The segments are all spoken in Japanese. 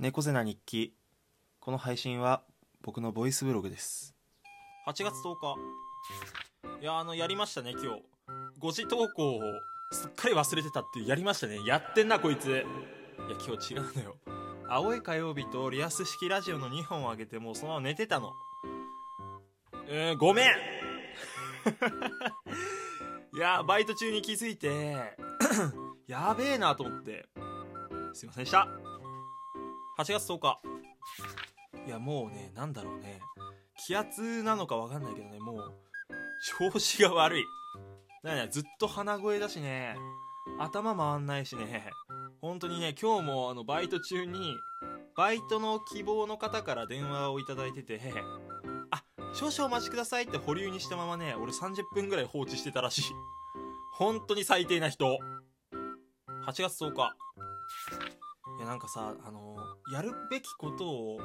猫背な日記。この配信は僕のボイスブログです。8月10日。いやあのやりましたね今日。5時投稿をすっかり忘れてたっていうやりましたね。やってんなこいつ。いや今日違うのよ。青い火曜日とリアス式ラジオの2本をあげてもうそのまま寝てたの。えー、ごめん。いやバイト中に気づいて やべえなと思って。すいませんでした。8月10日。いやもうねなんだろうね。気圧なのか分かんないけどねもう調子が悪い。だからねずっと鼻声だしね。頭回んないしね。本当にね今日もあのバイト中にバイトの希望の方から電話をいただいててあ少々お待ちくださいって保留にしたままね俺30分ぐらい放置してたらしい。本当に最低な人。8月10日。なんかさあのやるべきことを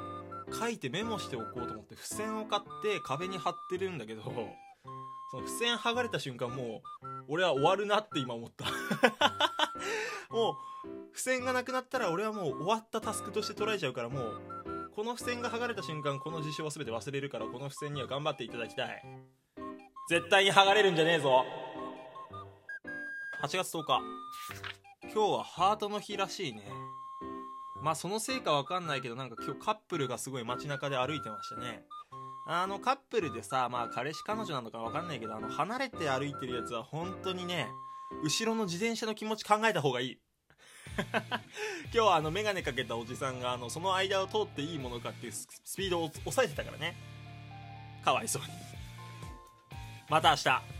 書いてメモしておこうと思って付箋を買って壁に貼ってるんだけど その付箋剥がれた瞬間もう俺は終わるなって今思った。もう付箋がなくなったら俺はもう終わったタスクとして捉えちゃうからもうこの付箋が剥がれた瞬間この事象は全て忘れるからこの付箋には頑張っていただきたい。絶対に剥がれるんじゃねえぞ。8月10日今日はハートの日らしいね。まあそのせいかわかんないけどなんか今日カップルがすごい街中で歩いてましたね。あのカップルでさまあ彼氏彼女なのかわかんないけどあの離れて歩いてるやつは本当にね後ろの自転車の気持ち考えた方がいい。今日はあの眼鏡かけたおじさんがあのその間を通っていいものかっていうスピードを抑えてたからね。かわいそうに。また明日。